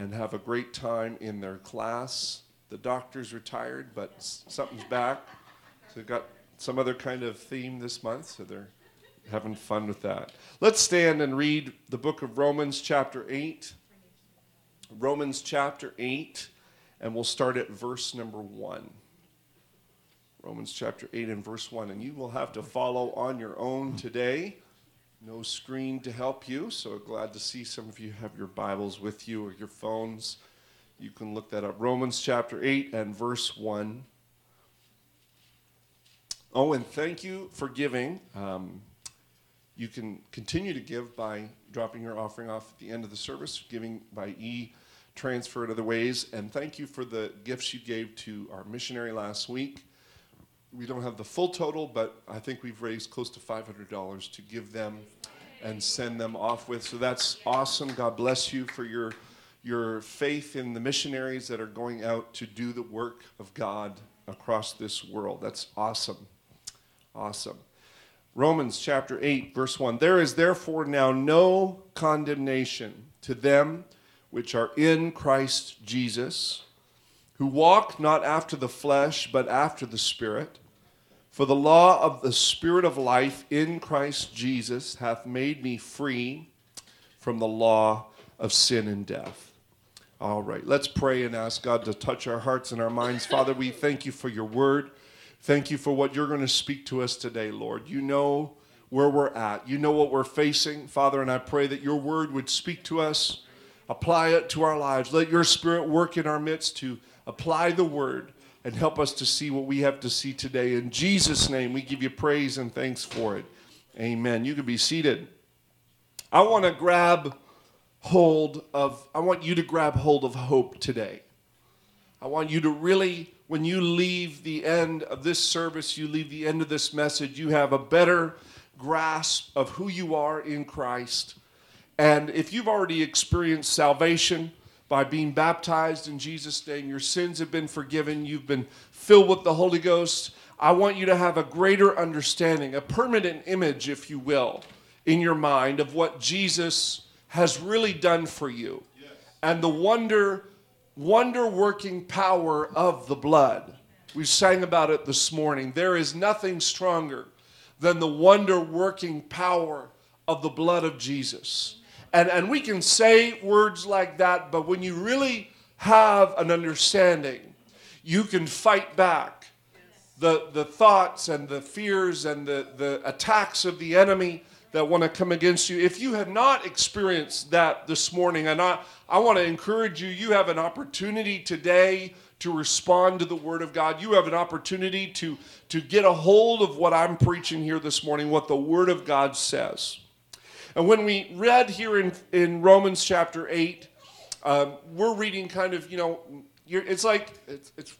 and have a great time in their class. The doctor's retired, but something's back. So they've got some other kind of theme this month, so they're having fun with that. Let's stand and read the book of Romans, chapter 8. Romans, chapter 8, and we'll start at verse number 1. Romans chapter 8 and verse 1. And you will have to follow on your own today. No screen to help you, so glad to see some of you have your Bibles with you or your phones. You can look that up. Romans chapter 8 and verse 1. Oh, and thank you for giving. Um, you can continue to give by dropping your offering off at the end of the service, giving by e transfer in other ways. And thank you for the gifts you gave to our missionary last week. We don't have the full total, but I think we've raised close to $500 to give them and send them off with. So that's awesome. God bless you for your, your faith in the missionaries that are going out to do the work of God across this world. That's awesome. Awesome. Romans chapter 8, verse 1. There is therefore now no condemnation to them which are in Christ Jesus, who walk not after the flesh, but after the Spirit. For the law of the Spirit of life in Christ Jesus hath made me free from the law of sin and death. All right, let's pray and ask God to touch our hearts and our minds. Father, we thank you for your word. Thank you for what you're going to speak to us today, Lord. You know where we're at, you know what we're facing, Father, and I pray that your word would speak to us apply it to our lives. Let your spirit work in our midst to apply the word and help us to see what we have to see today. In Jesus' name, we give you praise and thanks for it. Amen. You can be seated. I want to grab hold of, I want you to grab hold of hope today. I want you to really, when you leave the end of this service, you leave the end of this message, you have a better grasp of who you are in Christ and if you've already experienced salvation by being baptized in Jesus' name, your sins have been forgiven, you've been filled with the Holy Ghost, I want you to have a greater understanding, a permanent image, if you will, in your mind of what Jesus has really done for you yes. and the wonder wonder working power of the blood. We sang about it this morning. There is nothing stronger than the wonder working power of the blood of Jesus. And, and we can say words like that, but when you really have an understanding, you can fight back the, the thoughts and the fears and the, the attacks of the enemy that want to come against you. If you have not experienced that this morning, and I, I want to encourage you, you have an opportunity today to respond to the Word of God. You have an opportunity to, to get a hold of what I'm preaching here this morning, what the Word of God says. And when we read here in, in Romans chapter 8, um, we're reading kind of, you know, it's like, it's, it's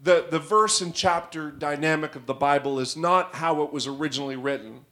the, the verse and chapter dynamic of the Bible is not how it was originally written.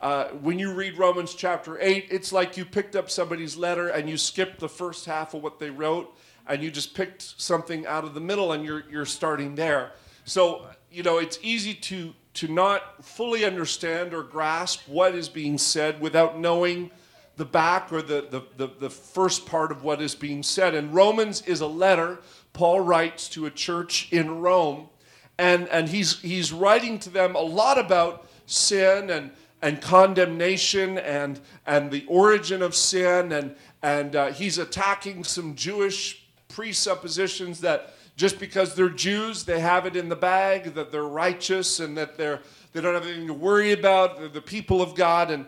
Uh, when you read Romans chapter 8, it's like you picked up somebody's letter and you skipped the first half of what they wrote and you just picked something out of the middle and you're, you're starting there. So, you know, it's easy to to not fully understand or grasp what is being said without knowing the back or the, the, the, the, first part of what is being said. And Romans is a letter Paul writes to a church in Rome, and, and he's, he's writing to them a lot about sin and, and condemnation and, and the origin of sin, and, and uh, he's attacking some Jewish presuppositions that just because they're Jews, they have it in the bag, that they're righteous and that they're, they don't have anything to worry about. They're the people of God. And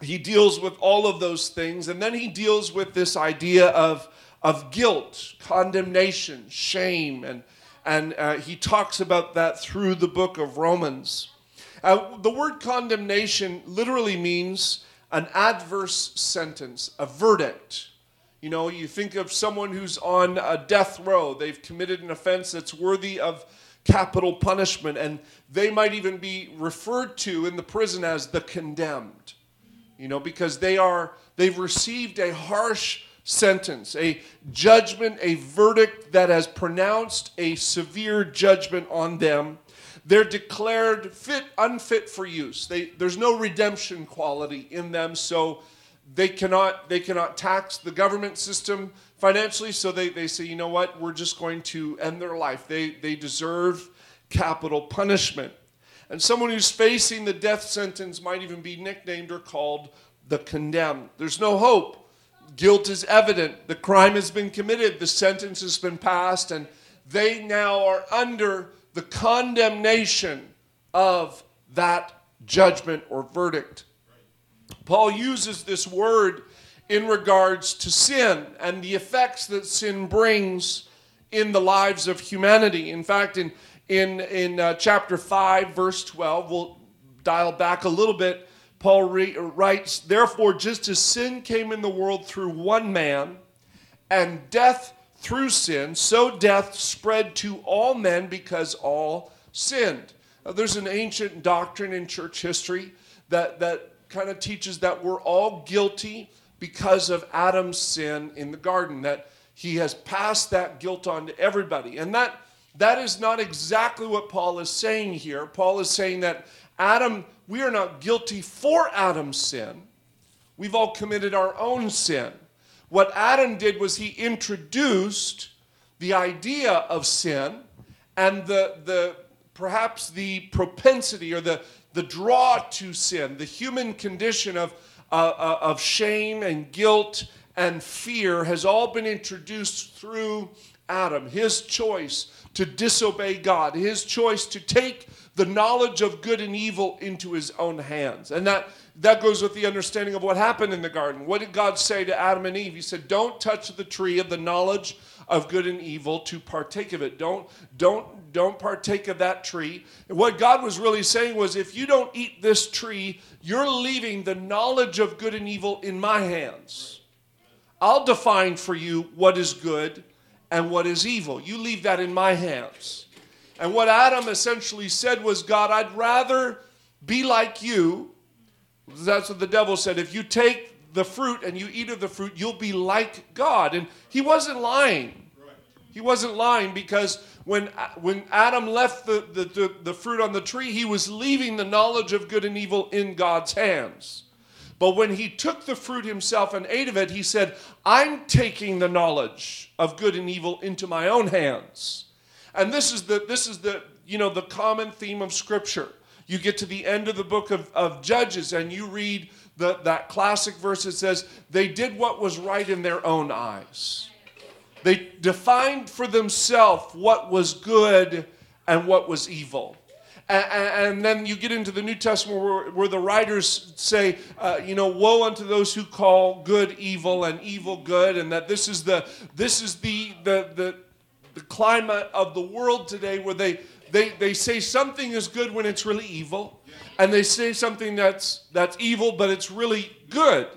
he deals with all of those things. And then he deals with this idea of, of guilt, condemnation, shame. And, and uh, he talks about that through the book of Romans. Uh, the word condemnation literally means an adverse sentence, a verdict. You know, you think of someone who's on a death row, they've committed an offense that's worthy of capital punishment, and they might even be referred to in the prison as the condemned. You know, because they are they've received a harsh sentence, a judgment, a verdict that has pronounced a severe judgment on them. They're declared fit, unfit for use. They, there's no redemption quality in them, so they cannot they cannot tax the government system financially, so they, they say, you know what, we're just going to end their life. They they deserve capital punishment. And someone who's facing the death sentence might even be nicknamed or called the condemned. There's no hope. Guilt is evident. The crime has been committed. The sentence has been passed, and they now are under the condemnation of that judgment or verdict. Paul uses this word in regards to sin and the effects that sin brings in the lives of humanity. In fact, in, in, in uh, chapter 5, verse 12, we'll dial back a little bit. Paul re- writes, Therefore, just as sin came in the world through one man, and death through sin, so death spread to all men because all sinned. Now, there's an ancient doctrine in church history that, that kind of teaches that we're all guilty because of Adam's sin in the garden, that he has passed that guilt on to everybody. And that, that is not exactly what Paul is saying here. Paul is saying that Adam, we are not guilty for Adam's sin. We've all committed our own sin. What Adam did was he introduced the idea of sin and the, the perhaps the propensity or the, the draw to sin, the human condition of, uh, uh, of shame and guilt and fear has all been introduced through Adam. His choice to disobey God, his choice to take the knowledge of good and evil into his own hands. And that, that goes with the understanding of what happened in the garden. What did God say to Adam and Eve? He said, Don't touch the tree of the knowledge of good and evil to partake of it. Don't, don't don't partake of that tree. And what God was really saying was if you don't eat this tree, you're leaving the knowledge of good and evil in my hands. I'll define for you what is good and what is evil. You leave that in my hands. And what Adam essentially said was, God, I'd rather be like you. That's what the devil said. If you take the fruit and you eat of the fruit, you'll be like God. And he wasn't lying. He wasn't lying because when, uh, when Adam left the, the, the, the, fruit on the tree, he was leaving the knowledge of good and evil in God's hands. But when he took the fruit himself and ate of it, he said, I'm taking the knowledge of good and evil into my own hands. And this is the, this is the, you know, the common theme of Scripture. You get to the end of the book of, of Judges and you read the, that classic verse that says, They did what was right in their own eyes. They defined for themselves what was good and what was evil. And, then you get into the New Testament where, the writers say, uh, you know, woe unto those who call good evil and evil good, and that this is the this is the the the, the climate of the world today where they they they say something is good when it's really evil, and they say something that's that's evil but it's really good,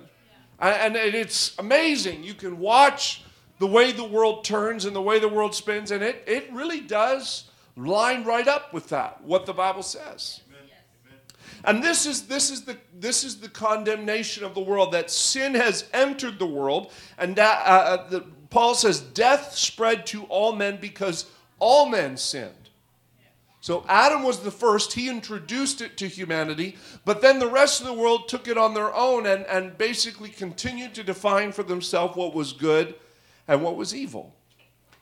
and it's amazing. You can watch the way the world turns and the way the world spins, and it, it really does line right up with that, what the Bible says. And this is, this, is the, this is the condemnation of the world that sin has entered the world. And that, uh, uh, the, Paul says, death spread to all men because all men sinned. So Adam was the first, he introduced it to humanity, but then the rest of the world took it on their own and, and basically continued to define for themselves what was good and what was evil.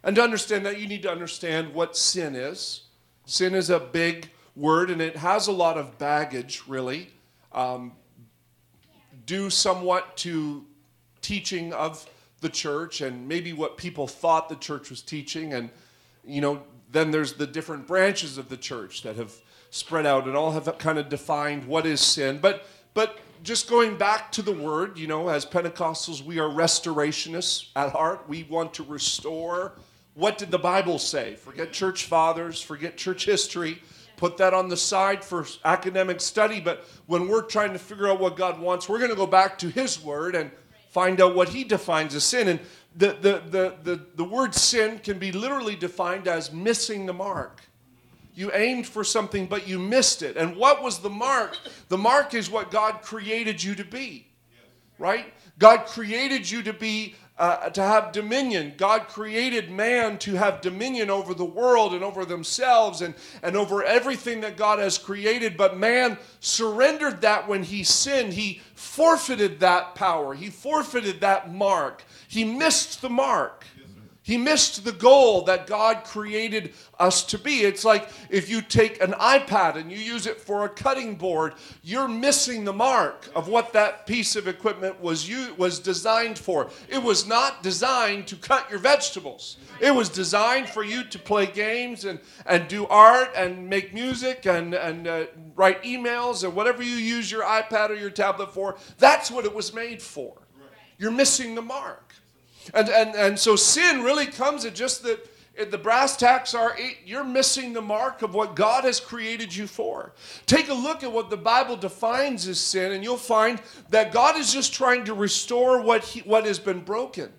And to understand that, you need to understand what sin is. Sin is a big word and it has a lot of baggage, really, um, due somewhat to teaching of the church and maybe what people thought the church was teaching. And, you know, then there's the different branches of the church that have spread out and all have kind of defined what is sin. But, but just going back to the word, you know, as Pentecostals, we are restorationists at heart. We want to restore. What did the Bible say? Forget church fathers, forget church history. Put that on the side for academic study. But when we're trying to figure out what God wants, we're going to go back to His word and find out what He defines as sin. And the, the, the, the, the word sin can be literally defined as missing the mark. You aimed for something, but you missed it. And what was the mark? The mark is what God created you to be, right? God created you to be uh, to have dominion. God created man to have dominion over the world and over themselves and, and over everything that God has created. But man surrendered that when he sinned. He forfeited that power, he forfeited that mark. He missed the mark. He missed the goal that God created us to be. It's like if you take an iPad and you use it for a cutting board, you're missing the mark of what that piece of equipment was you, was designed for. It was not designed to cut your vegetables. It was designed for you to play games and, and do art and make music and, and uh, write emails and whatever you use your iPad or your tablet for. That's what it was made for. You're missing the mark. And, and, and so sin really comes at just that the brass tacks are you're missing the mark of what God has created you for. Take a look at what the Bible defines as sin, and you'll find that God is just trying to restore what, he, what has been broken.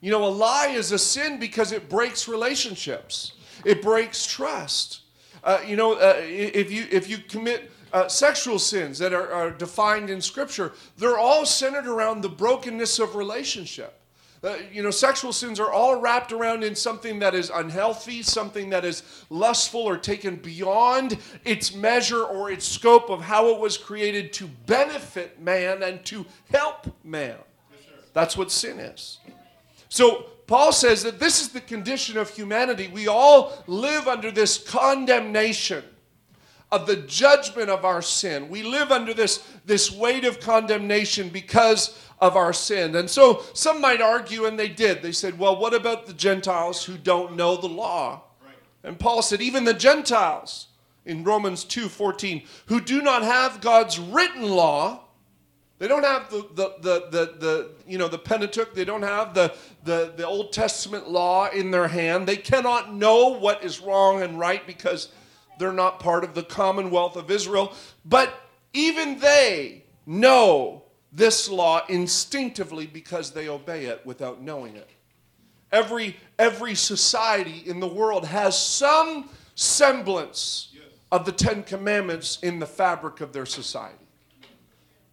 You know, a lie is a sin because it breaks relationships, it breaks trust. Uh, you know, uh, if, you, if you commit uh, sexual sins that are, are defined in Scripture, they're all centered around the brokenness of relationship. Uh, you know, sexual sins are all wrapped around in something that is unhealthy, something that is lustful or taken beyond its measure or its scope of how it was created to benefit man and to help man. That's what sin is. So, Paul says that this is the condition of humanity. We all live under this condemnation of the judgment of our sin. We live under this, this weight of condemnation because of our sin. And so some might argue, and they did. They said, well, what about the Gentiles who don't know the law? Right. And Paul said, even the Gentiles in Romans 2 14, who do not have God's written law. They don't have the, the, the, the, the, you know, the Pentateuch. They don't have the, the, the Old Testament law in their hand. They cannot know what is wrong and right because they're not part of the commonwealth of Israel. But even they know this law instinctively because they obey it without knowing it. Every, every society in the world has some semblance yes. of the Ten Commandments in the fabric of their society.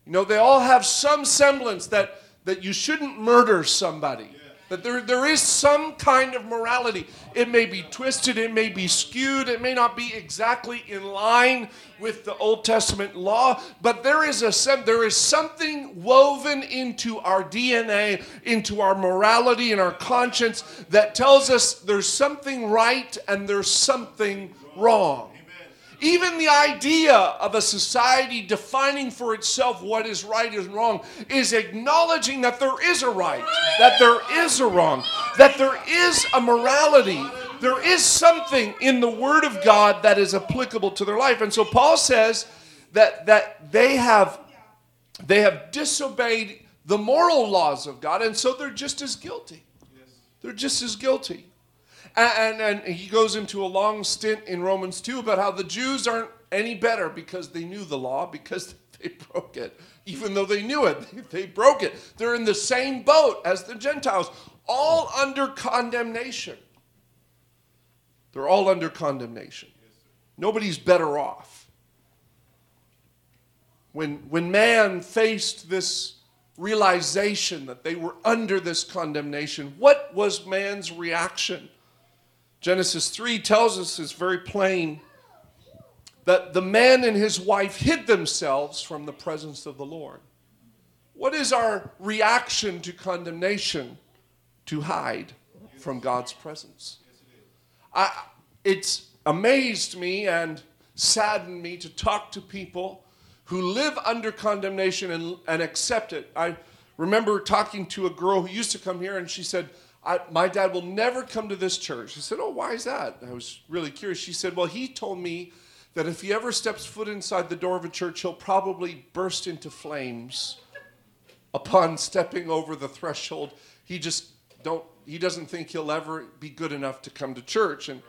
You know, they all have some semblance that, that you shouldn't murder somebody. That there, there is some kind of morality. It may be twisted, it may be skewed, it may not be exactly in line with the Old Testament law, but there is a there is something woven into our DNA, into our morality and our conscience that tells us there's something right and there's something wrong. Even the idea of a society defining for itself what is right and wrong is acknowledging that there is a right, that there is a wrong, that there is a morality. There is something in the Word of God that is applicable to their life. And so Paul says that, that they have they have disobeyed the moral laws of God, and so they're just as guilty. They're just as guilty. And, and, he goes into a long stint in Romans 2 about how the Jews aren't any better because they knew the law, because they broke it. Even though they knew it, they broke it. They're in the same boat as the Gentiles, all under condemnation. They're all under condemnation. Nobody's better off. When, when man faced this realization that they were under this condemnation, what was man's reaction? Genesis 3 tells us it's very plain that the man and his wife hid themselves from the presence of the Lord. What is our reaction to condemnation? To hide from God's presence. I, it's amazed me and saddened me to talk to people who live under condemnation and, and accept it. I remember talking to a girl who used to come here and she said, I, my dad will never come to this church. I said, Oh, why is that? I was really curious. She said, Well, he told me that if he ever steps foot inside the door of a church, he'll probably burst into flames upon stepping over the threshold. He just don't he doesn't think he'll ever be good enough to come to church and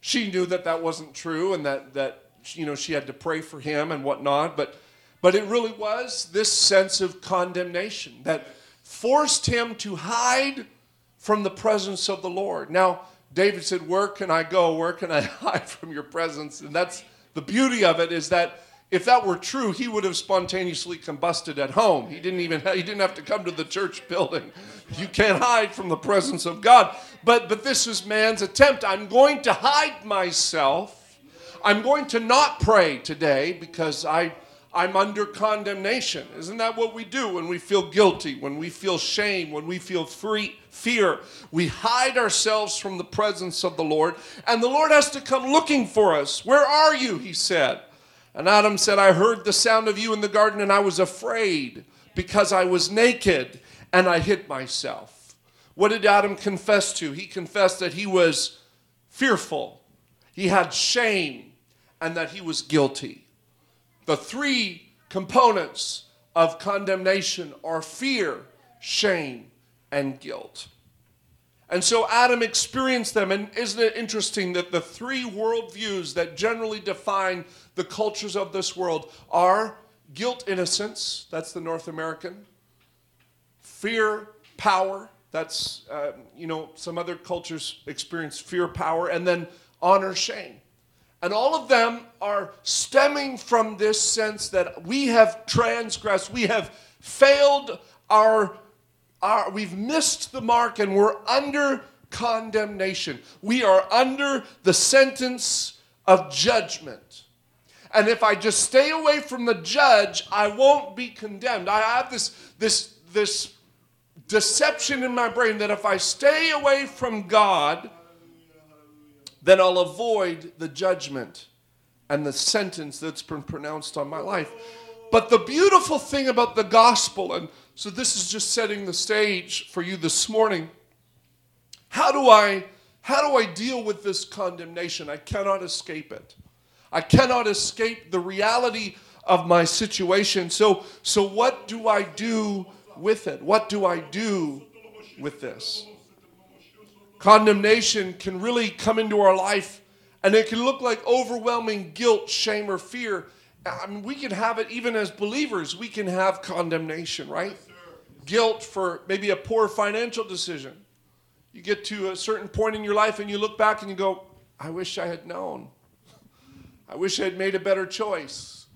she knew that that wasn't true and that that you know she had to pray for him and whatnot but but it really was this sense of condemnation that forced him to hide from the presence of the Lord. Now, David said, Where can I go? Where can I hide from your presence? And that's the beauty of it is that If that were true, he would have spontaneously combusted at home. He didn't even he didn't have to come to the church building. You can't hide from the presence of God. But but this is man's attempt. I'm going to hide myself. I'm going to not pray today because I I'm under condemnation. Isn't that what we do when we feel guilty, when we feel shame, when we feel free, fear? We hide ourselves from the presence of the Lord, and the Lord has to come looking for us. Where are you? He said. And Adam said, I heard the sound of you in the garden, and I was afraid because I was naked and I hid myself. What did Adam confess to? He confessed that he was fearful, he had shame, and that he was guilty. The three components of condemnation are fear, shame, and guilt. And so Adam experienced them. And isn't it interesting that the three worldviews that generally define the cultures of this world are guilt, innocence, that's the North American, fear, power, that's, uh, you know, some other cultures experience fear, power, and then honor, shame. And all of them are stemming from this sense that we have transgressed, we have failed our, our we've missed the mark and we're under condemnation. We are under the sentence of judgment. And if I just stay away from the judge, I won't be condemned. I have this, this, this deception in my brain that if I stay away from God, then I'll avoid the judgment and the sentence that's been pronounced on my life. But the beautiful thing about the gospel, and so this is just setting the stage for you this morning. How do I how do I deal with this condemnation? I cannot escape it. I cannot escape the reality of my situation. So so what do I do with it? What do I do with this? Condemnation can really come into our life and it can look like overwhelming guilt, shame, or fear. I mean, we can have it even as believers. We can have condemnation, right? Guilt for maybe a poor financial decision. You get to a certain point in your life and you look back and you go, I wish I had known. I wish I had made a better choice.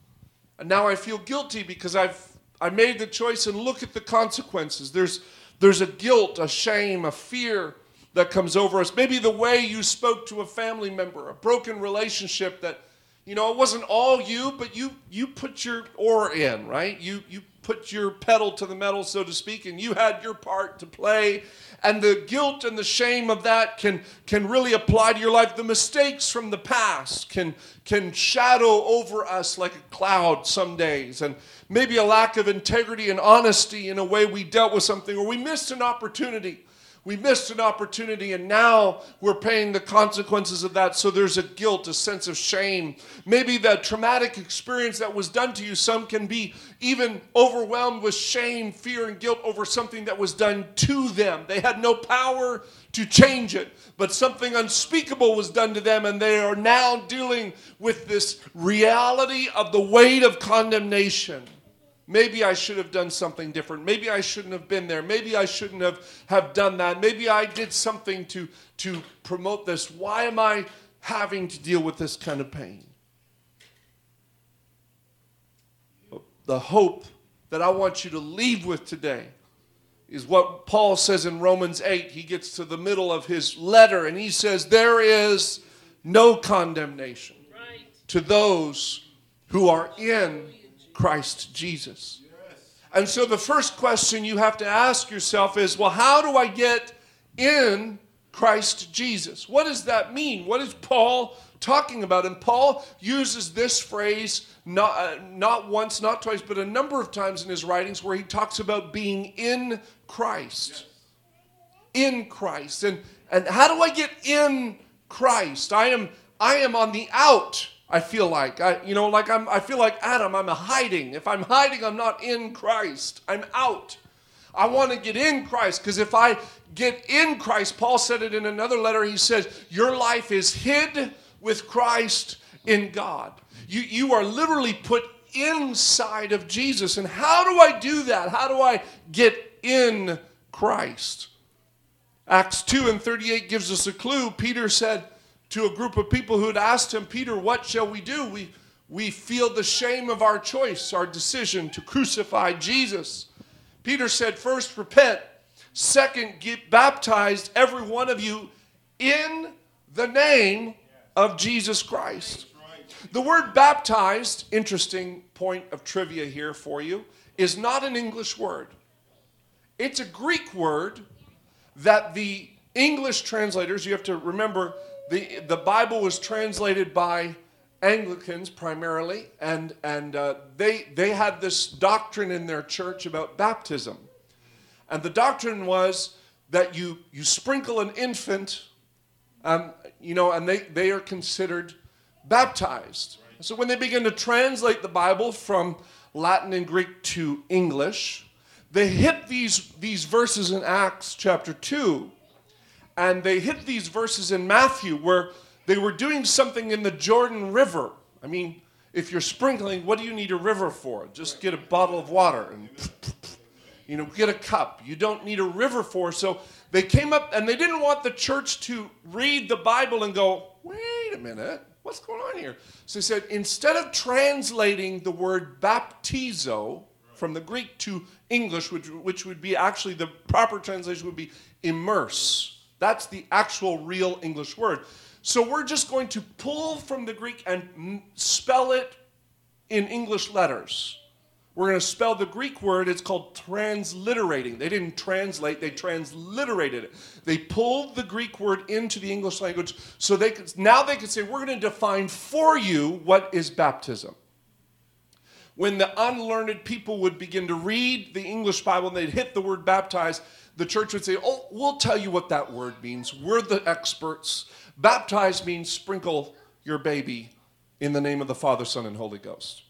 And now I feel guilty because I've I made the choice and look at the consequences. There's there's a guilt, a shame, a fear that comes over us. Maybe the way you spoke to a family member, a broken relationship that, you know, it wasn't all you, but you you put your oar in, right? You you put your pedal to the metal, so to speak, and you had your part to play. And the guilt and the shame of that can can really apply to your life. The mistakes from the past can can shadow over us like a cloud some days. And maybe a lack of integrity and honesty in a way we dealt with something or we missed an opportunity we missed an opportunity and now we're paying the consequences of that. So there's a guilt, a sense of shame. Maybe the traumatic experience that was done to you, some can be even overwhelmed with shame, fear, and guilt over something that was done to them. They had no power to change it, but something unspeakable was done to them, and they are now dealing with this reality of the weight of condemnation. Maybe I should have done something different. Maybe I shouldn't have been there. Maybe I shouldn't have, have done that. Maybe I did something to, to promote this. Why am I having to deal with this kind of pain? The hope that I want you to leave with today is what Paul says in Romans 8. He gets to the middle of his letter and he says, There is no condemnation to those who are in Christ Jesus. And so the first question you have to ask yourself is well, how do I get in Christ Jesus? What does that mean? What is Paul talking about? And Paul uses this phrase not, uh, not once, not twice, but a number of times in his writings where he talks about being in Christ. In Christ. And, and how do I get in Christ? I am, I am on the out I feel like I, you know, like I'm. I feel like Adam. I'm hiding. If I'm hiding, I'm not in Christ. I'm out. I want to get in Christ because if I get in Christ, Paul said it in another letter. He says, "Your life is hid with Christ in God." You you are literally put inside of Jesus. And how do I do that? How do I get in Christ? Acts 2 and 38 gives us a clue. Peter said to a group of people who had asked him, Peter, what shall we do? We, we feel the shame of our choice, our decision to crucify Jesus. Peter said, first, repent. Second, get baptized, every one of you, in the name of Jesus Christ. The word baptized, interesting point of trivia here for you, is not an English word. It's a Greek word that the English translators, you have to remember, the, the Bible was translated by Anglicans primarily, and, and uh, they, they had this doctrine in their church about baptism. And the doctrine was that you, you sprinkle an infant, um, you know, and they, they are considered baptized. So when they begin to translate the Bible from Latin and Greek to English, they hit these, these verses in Acts chapter 2, and they hit these verses in Matthew where they were doing something in the Jordan River. I mean, if you're sprinkling, what do you need a river for? Just get a bottle of water and you know, get a cup. You don't need a river for. So they came up and they didn't want the church to read the Bible and go, wait a minute, what's going on here? So they said, instead of translating the word baptizo from the Greek to English, which, which would be actually the proper translation would be immerse. That's the actual real English word. So we're just going to pull from the Greek and spell it in English letters. We're going to spell the Greek word, it's called transliterating. They didn't translate, they transliterated it. They pulled the Greek word into the English language so they could, now they could say, we're going to define for you what is baptism. When the unlearned people would begin to read the English Bible and they'd hit the word baptize, the church would say, Oh, we'll tell you what that word means. We're the experts. Baptize means sprinkle your baby in the name of the Father, Son, and Holy Ghost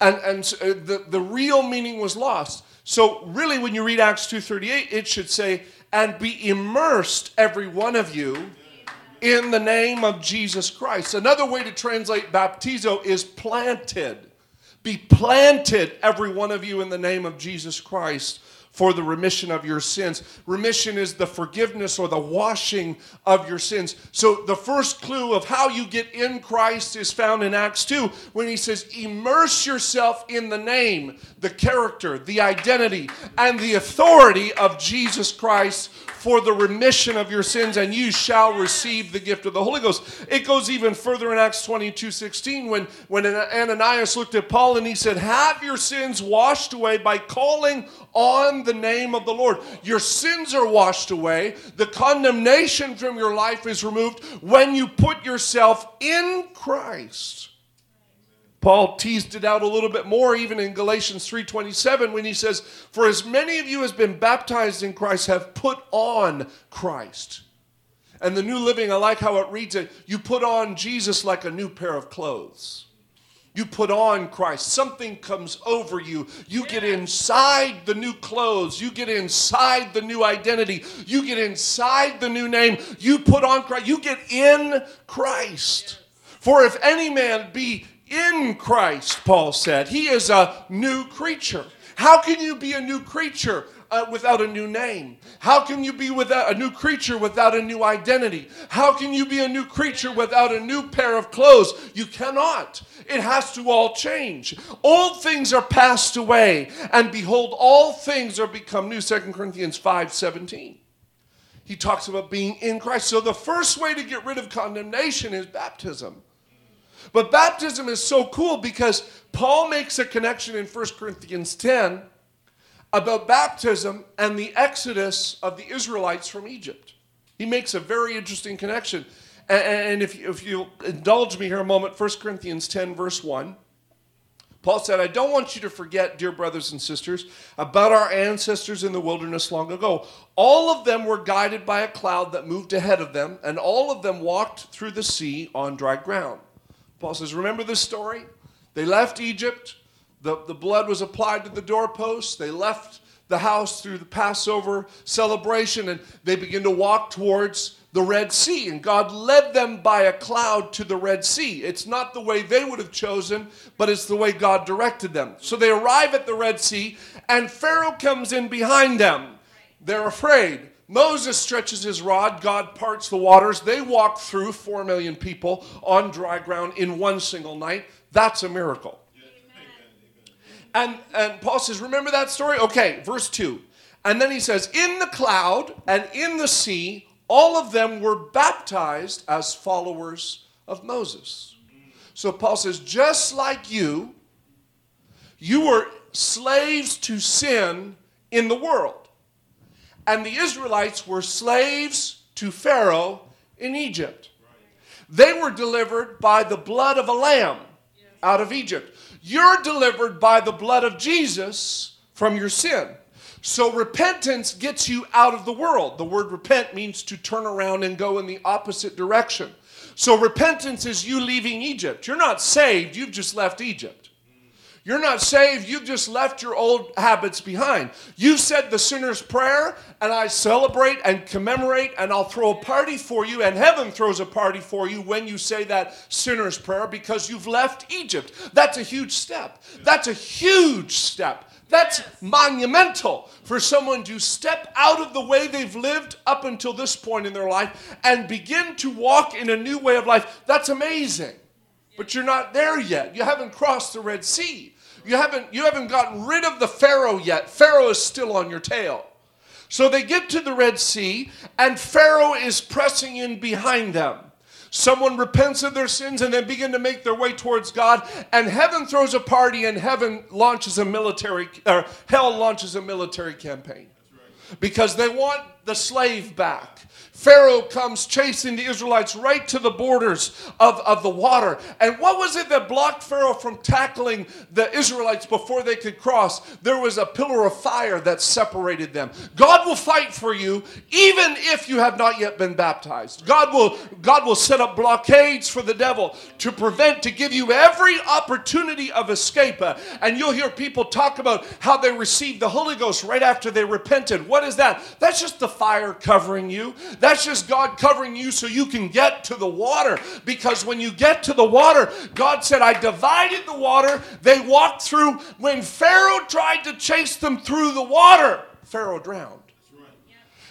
and, and uh, the, the real meaning was lost. So really when you read Acts 2.38, it should say, and be immersed, every one of you, in the name of Jesus Christ. Another way to translate baptizo is planted. Be planted, every one of you, in the name of Jesus Christ for the remission of your sins. Remission is the forgiveness or the washing of your sins. So the first clue of how you get in Christ is found in Acts 2 when he says, Immerse yourself in the name, the character, the identity, and the authority of Jesus Christ for the remission of your sins, and you shall receive the gift of the Holy Ghost. It goes even further in Acts 22 16 when, when Ananias looked at Paul and he said, Have your sins washed away by calling on the name of the Lord. Your sins are washed away, the condemnation from your life is removed when you put yourself in Christ. Paul teased it out a little bit more even in Galatians 3:27 when he says, "For as many of you as been baptized in Christ have put on Christ." And the New Living, I like how it reads it, you put on Jesus like a new pair of clothes. You put on Christ. Something comes over you. You get inside the new clothes. You get inside the new identity. You get inside the new name. You put on Christ. You get in Christ. For if any man be in Christ, Paul said. He is a new creature. How can you be a new creature uh, without a new name? How can you be without a new creature without a new identity? How can you be a new creature without a new pair of clothes? You cannot. It has to all change. Old things are passed away, and behold, all things are become new. 2 Corinthians 5 17. He talks about being in Christ. So the first way to get rid of condemnation is baptism. But baptism is so cool because Paul makes a connection in 1 Corinthians 10 about baptism and the exodus of the Israelites from Egypt. He makes a very interesting connection. And if, if you'll indulge me here a moment, 1 Corinthians 10, verse 1. Paul said, I don't want you to forget, dear brothers and sisters, about our ancestors in the wilderness long ago. All of them were guided by a cloud that moved ahead of them, and all of them walked through the sea on dry ground. Paul says, Remember this story? They left Egypt. The, the blood was applied to the doorposts. They left the house through the Passover celebration and they begin to walk towards the Red Sea. And God led them by a cloud to the Red Sea. It's not the way they would have chosen, but it's the way God directed them. So they arrive at the Red Sea and Pharaoh comes in behind them. They're afraid. Moses stretches his rod, God parts the waters. They walk through 4 million people on dry ground in one single night. That's a miracle. And, and Paul says, Remember that story? Okay, verse 2. And then he says, In the cloud and in the sea, all of them were baptized as followers of Moses. So Paul says, Just like you, you were slaves to sin in the world. And the Israelites were slaves to Pharaoh in Egypt. They were delivered by the blood of a lamb out of Egypt. You're delivered by the blood of Jesus from your sin. So repentance gets you out of the world. The word repent means to turn around and go in the opposite direction. So repentance is you leaving Egypt. You're not saved, you've just left Egypt. You're not saved, you've just left your old habits behind. You said the sinner's prayer, and I celebrate and commemorate, and I'll throw a party for you, and heaven throws a party for you when you say that sinner's prayer because you've left Egypt. That's a huge step. That's a huge step. That's monumental for someone to step out of the way they've lived up until this point in their life and begin to walk in a new way of life. That's amazing. But you're not there yet. You haven't crossed the Red Sea. You haven't, you haven't gotten rid of the Pharaoh yet. Pharaoh is still on your tail. So they get to the Red Sea, and Pharaoh is pressing in behind them. Someone repents of their sins and then begin to make their way towards God, and heaven throws a party, and heaven launches a military, or hell launches a military campaign because they want the slave back. Pharaoh comes chasing the Israelites right to the borders of, of the water. And what was it that blocked Pharaoh from tackling the Israelites before they could cross? There was a pillar of fire that separated them. God will fight for you even if you have not yet been baptized. God will, God will set up blockades for the devil to prevent, to give you every opportunity of escape. Uh, and you'll hear people talk about how they received the Holy Ghost right after they repented. What is that? That's just the fire covering you. That's just God covering you so you can get to the water. Because when you get to the water, God said, I divided the water. They walked through. When Pharaoh tried to chase them through the water, Pharaoh drowned.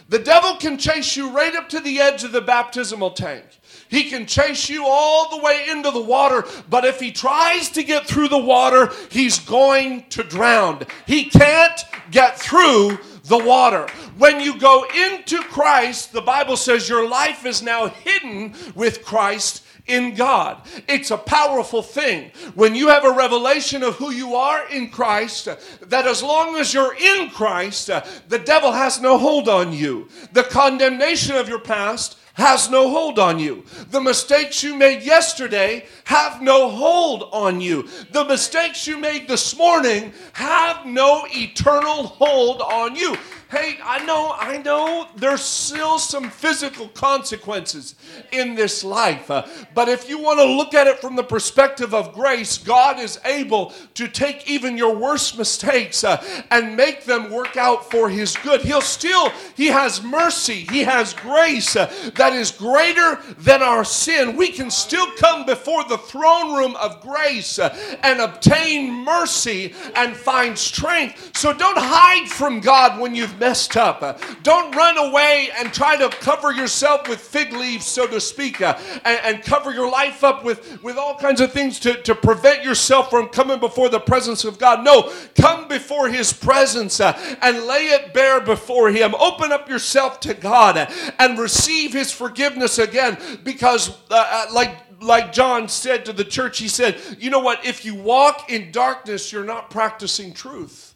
The devil can chase you right up to the edge of the baptismal tank. He can chase you all the way into the water, but if he tries to get through the water, he's going to drown. He can't get through the water. When you go into Christ, the Bible says your life is now hidden with Christ in God. It's a powerful thing. When you have a revelation of who you are in Christ, that as long as you're in Christ, the devil has no hold on you. The condemnation of your past has no hold on you. The mistakes you made yesterday have no hold on you. The mistakes you made this morning have no eternal hold on you. Hey, I know, I know there's still some physical consequences in this life. Uh, but if you want to look at it from the perspective of grace, God is able to take even your worst mistakes uh, and make them work out for His good. He'll still, He has mercy, He has grace uh, that is greater than our sin. We can still come before the throne room of grace uh, and obtain mercy and find strength. So don't hide from God when you've messed up. Don't run away and try to cover yourself with fig leaves, so to speak, uh, and, and, cover your life up with, with all kinds of things to, to prevent yourself from coming before the presence of God. No, come before His presence uh, and lay it bare before Him. Open up yourself to God and receive His forgiveness again because, uh, uh, like like John said to the church, he said, You know what? If you walk in darkness, you're not practicing truth.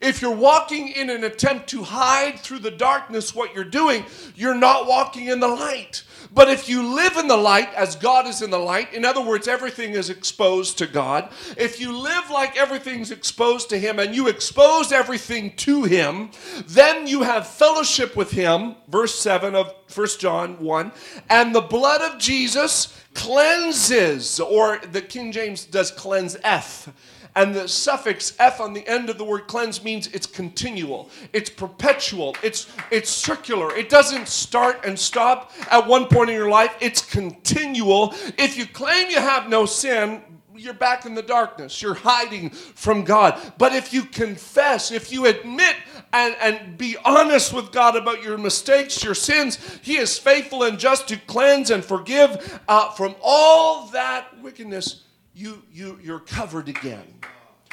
If you're walking in an attempt to hide through the darkness what you're doing, you're not walking in the light. But if you live in the light as God is in the light, in other words, everything is exposed to God. If you live like everything's exposed to Him and you expose everything to Him, then you have fellowship with Him, verse 7 of 1 John 1, and the blood of Jesus cleanses, or the King James does cleanseth and the suffix eth on the end of the word cleanse means it's continual, it's perpetual, it's, it's circular. It doesn't start and stop at one point in your life, it's continual. If you claim you have no sin, you're back in the darkness. You're hiding from God. But if you confess, if you admit and, and be honest with God about your mistakes, your sins, He is faithful and just to cleanse and forgive uh, from all that wickedness you, you, you're covered again.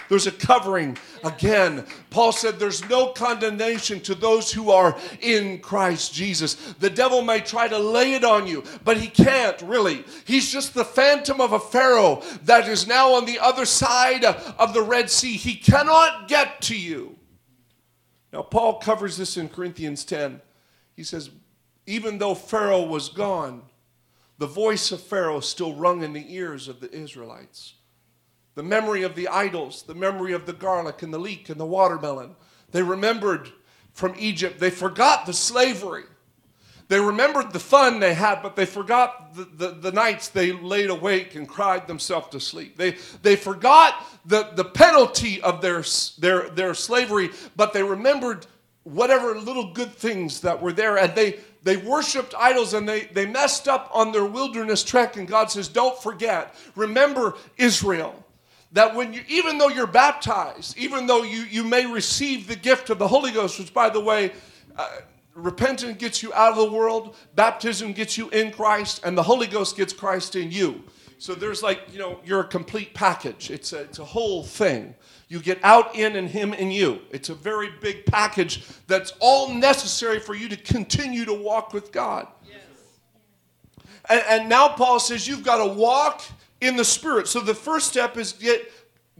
There's a covering again. Paul said there's no condemnation to those who are in Christ Jesus. The devil may try to lay it on you, but he can't really. He's just the phantom of a Pharaoh that is now on the other side of the Red Sea. He cannot get to you. Now, Paul covers this in Corinthians 10. He says, even though Pharaoh was gone, the voice of Pharaoh still rung in the ears of the Israelites. The memory of the idols, the memory of the garlic and the leek and the watermelon. They remembered from Egypt. They forgot the slavery. They remembered the fun they had, but they forgot the, the, the, nights they laid awake and cried themselves to sleep. They, they forgot the, the penalty of their, their, their slavery, but they remembered whatever little good things that were there. And they, they worshiped idols and they, they messed up on their wilderness trek. And God says, Don't forget, remember Israel. That when you, even though you're baptized, even though you, you may receive the gift of the Holy Ghost, which by the way, uh, repentance gets you out of the world, baptism gets you in Christ, and the Holy Ghost gets Christ in you. So there's like, you know, you're a complete package. It's a, it's a whole thing. You get out, in, and Him in you. It's a very big package that's all necessary for you to continue to walk with God. Yes. And, and now Paul says you've got to walk in the Spirit. So the first step is get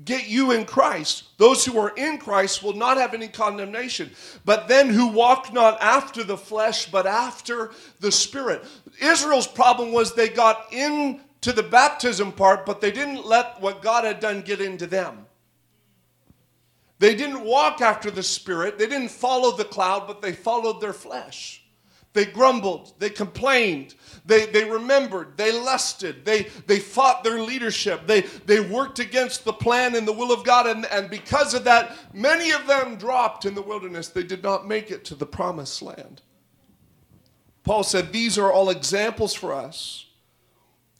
get you in Christ. Those who are in Christ will not have any condemnation. But then who walk not after the flesh, but after the Spirit. Israel's problem was they got into the baptism part, but they didn't let what God had done get into them. They didn't walk after the Spirit, they didn't follow the cloud, but they followed their flesh. They grumbled, they complained, they, they remembered, they lusted, they, they fought their leadership, they, they worked against the plan and the will of God, and, and because of that, many of them dropped in the wilderness. They did not make it to the promised land. Paul said, These are all examples for us.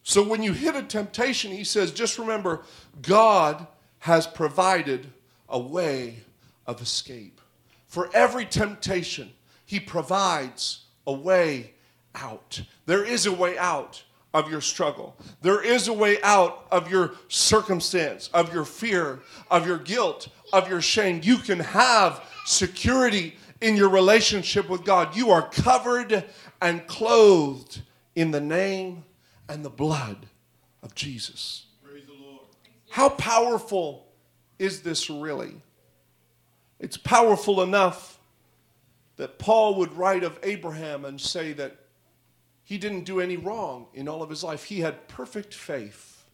So when you hit a temptation, he says, just remember, God has provided a way of escape. For every temptation, he provides a way out. There is a way out of your struggle. There is a way out of your circumstance, of your fear, of your guilt, of your shame. You can have security in your relationship with God. You are covered and clothed in the name and the blood of Jesus. How powerful is this really? It's powerful enough that Paul would write of Abraham and say that he didn't do any wrong in all of his life. He had perfect faith.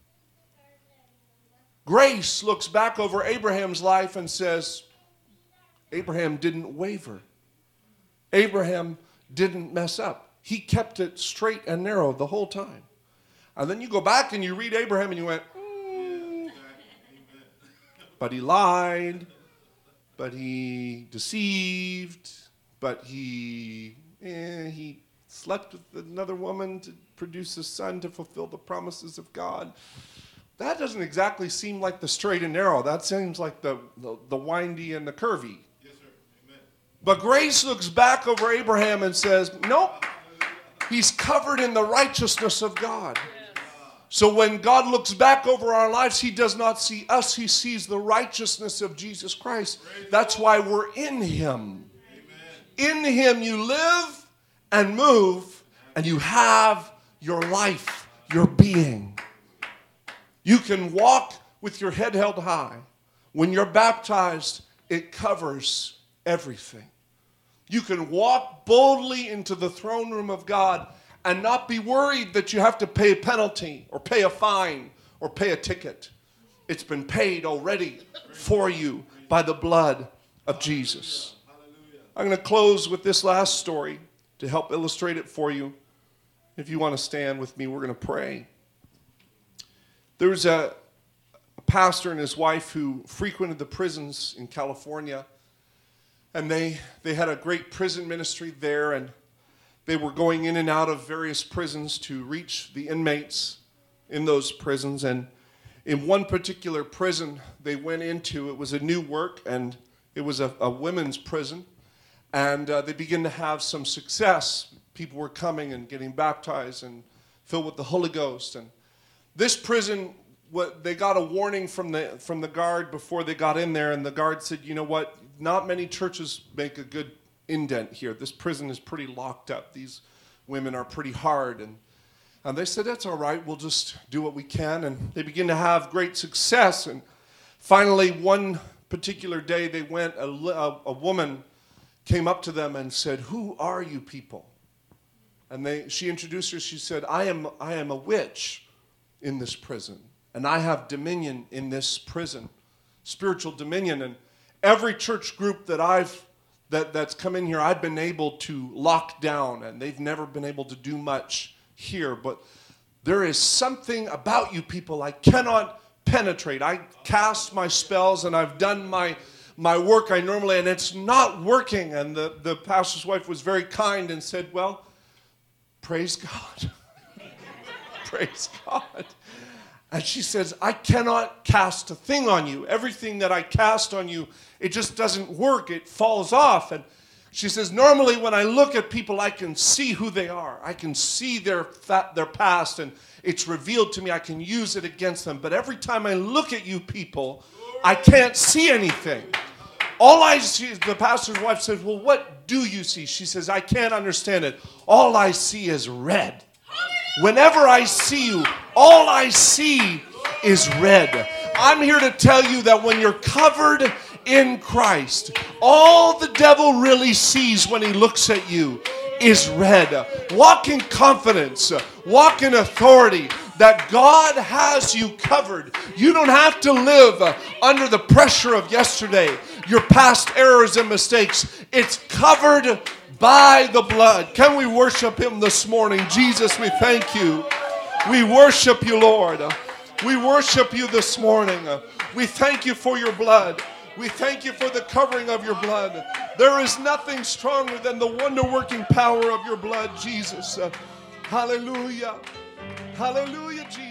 Grace looks back over Abraham's life and says, Abraham didn't waver. Abraham didn't mess up. He kept it straight and narrow the whole time. And then you go back and you read Abraham and you went. But he lied, but he deceived, but he eh, he slept with another woman to produce a son to fulfill the promises of God. That doesn't exactly seem like the straight and narrow. That seems like the, the, the windy and the curvy. Yes, sir. Amen. But grace looks back over Abraham and says, Nope, he's covered in the righteousness of God. So when God looks back over our lives, He does not see us, He sees the righteousness of Jesus Christ. That's why we're in Him. In him you live and move, and you have your life, your being. You can walk with your head held high. When you're baptized, it covers everything. You can walk boldly into the throne room of God and not be worried that you have to pay a penalty or pay a fine or pay a ticket. It's been paid already for you by the blood of Jesus. I'm going to close with this last story to help illustrate it for you. If you want to stand with me, we're going to pray. There was a, a pastor and his wife who frequented the prisons in California, and they, they had a great prison ministry there, and they were going in and out of various prisons to reach the inmates in those prisons. And in one particular prison they went into, it was a new work, and it was a, a women's prison and uh, they began to have some success. People were coming and getting baptized and filled with the Holy Ghost. And this prison what they got a warning from the from the guard before they got in there, and the guard said, "You know what? Not many churches make a good indent here. This prison is pretty locked up. These women are pretty hard." And and they said, "That's all right. We'll just do what we can." And they begin to have great success. And finally, one particular day, they went. A, a, a woman came up to them and said, "Who are you people?" And they, she introduced her. She said, "I am I am a witch in this prison." and I have dominion in this prison, spiritual dominion. And every church group that I've that, that's come in here, I've been able to lock down, and they've never been able to do much here. But there is something about you people I cannot penetrate. I cast my spells and I've done my my work I normally, and it's not working. And the, the pastor's wife was very kind and said, Well, praise God. praise God. And she says, I cannot cast a thing on you. Everything that I cast on you, it just doesn't work. It falls off. And she says, normally when I look at people, I can see who they are. I can see their, their past, and it's revealed to me. I can use it against them. But every time I look at you people, I can't see anything. All I see, the pastor's wife says, Well, what do you see? She says, I can't understand it. All I see is red. Whenever I see you, all I see is red. I'm here to tell you that when you're covered in Christ, all the devil really sees when he looks at you is red. Walk in confidence, walk in authority that God has you covered. You don't have to live under the pressure of yesterday, your past errors and mistakes. It's covered by the blood. Can we worship him this morning? Jesus, we thank you. We worship you, Lord. We worship you this morning. We thank you for your blood. We thank you for the covering of your blood. There is nothing stronger than the wonder working power of your blood, Jesus. Hallelujah. Hallelujah, Jesus.